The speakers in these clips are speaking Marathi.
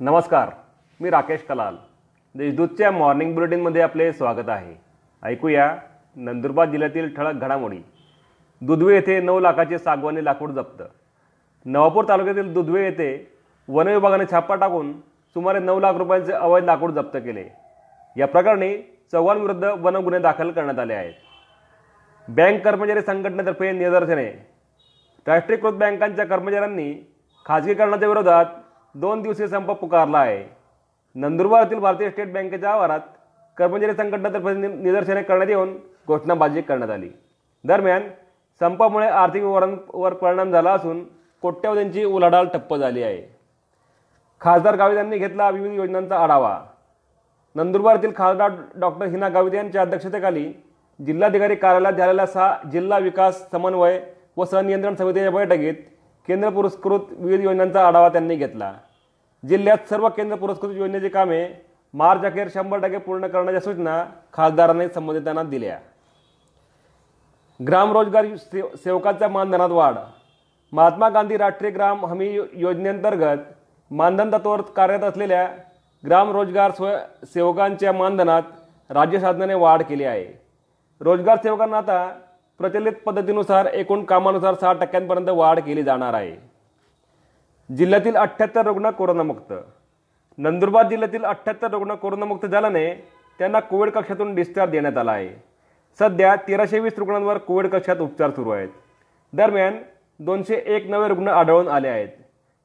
नमस्कार मी राकेश कलाल. देशदूतच्या मॉर्निंग बुलेटिनमध्ये आपले स्वागत आहे. ऐकूया नंदुरबार जिल्ह्यातील ठळक घडामोडी. दुधवे येथे नऊ लाखाचे सागवानी लाकूड जप्त. नवापूर तालुक्यातील दुधवे येथे वन विभागाने छापा टाकून सुमारे नऊ लाख रुपयांचे अवैध लाकूड जप्त केले. या प्रकरणी चव्हाणविरुद्ध वन गुन्हे दाखल करण्यात आले आहेत. बँक कर्मचारी संघटनेतर्फे निदर्शने. राष्ट्रीयकृत बँकांच्या कर्मचाऱ्यांनी खाजगीकरणाच्या विरोधात दोन दिवसीय संप पुकारला आहे नंदुरबारातील भारतीय स्टेट बँकेच्या आवारात कर्मचारी संघटनातर्फे नि- निदर्शने करण्यात येऊन घोषणाबाजी करण्यात आली. दरम्यान संपामुळे आर्थिक व्यवहारांवर परिणाम झाला असून कोट्यवधींची उलाढाल ठप्प झाली आहे. खासदार गावित यांनी घेतला विविध योजनांचा आढावा. नंदुरबारतील खासदार डॉक्टर हिना गावित यांच्या अध्यक्षतेखाली जिल्हाधिकारी कार्यालयात झालेल्या सहा जिल्हा विकास समन्वय व सनियंत्रण समितीच्या बैठकीत केंद्र पुरस्कृत विविध योजनांचा आढावा त्यांनी घेतला. जिल्ह्यात सर्व केंद्र पुरस्कृत योजनेची कामे मार्च अखेर शंभर टक्के पूर्ण करण्याच्या सूचना खासदारांनी संबंधितांना दिल्या. ग्राम रोजगार सेव सेवकांच्या मानधनात वाढ. महात्मा गांधी राष्ट्रीय ग्राम हमी योजनेअंतर्गत मानधन तत्वावर कार्यरत असलेल्या ग्राम रोजगार स्व सेवकांच्या मानधनात राज्य शासनाने वाढ केली आहे. रोजगार सेवकांना आता प्रचलित पद्धतीनुसार एकूण कामानुसार सहा टक्क्यांपर्यंत वाढ केली जाणार आहे. जिल्ह्यातील अठ्ठ्याहत्तर रुग्ण कोरोनामुक्त. नंदुरबार जिल्ह्यातील अठ्ठ्याहत्तर रुग्ण कोरोनामुक्त झाल्याने त्यांना कोविड कक्षातून डिस्चार्ज देण्यात आला आहे. सध्या तेराशे वीस रुग्णांवर कोविड कक्षात उपचार सुरू आहेत. दरम्यान दोनशे एक नवे रुग्ण आढळून आले आहेत.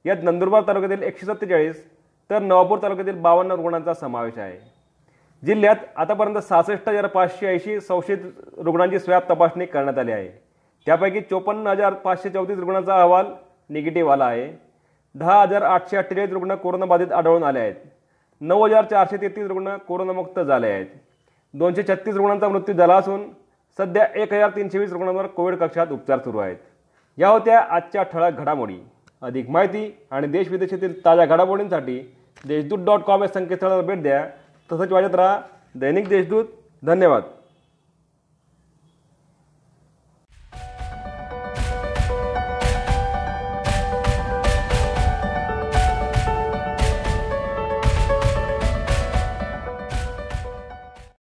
यात नंदुरबार तालुक्यातील एकशे सत्तेचाळीस तर नवापूर तालुक्यातील बावन्न रुग्णांचा समावेश आहे. जिल्ह्यात आतापर्यंत सहासष्ट हजार पाचशे ऐंशी संशयित रुग्णांची स्वॅब तपासणी करण्यात आली आहे. त्यापैकी चोपन्न हजार पाचशे चौतीस रुग्णांचा अहवाल निगेटिव्ह आला आहे. दहा हजार आठशे अठ्ठेचाळीस रुग्ण कोरोनाबाधित आढळून आले आहेत. नऊ हजार चारशे तेहतीस रुग्ण कोरोनामुक्त झाले आहेत. दोनशे छत्तीस रुग्णांचा मृत्यू झाला असून सध्या एक हजार तीनशे वीस रुग्णांवर कोविड कक्षात उपचार सुरू आहेत. या होत्या आजच्या ठळक घडामोडी. अधिक माहिती आणि देश विदेशातील ताज्या घडामोडींसाठी देशदूत डॉट कॉम या संकेतस्थळाला भेट द्या. तसंच वाजत राहा दैनिक देशदूत. धन्यवाद.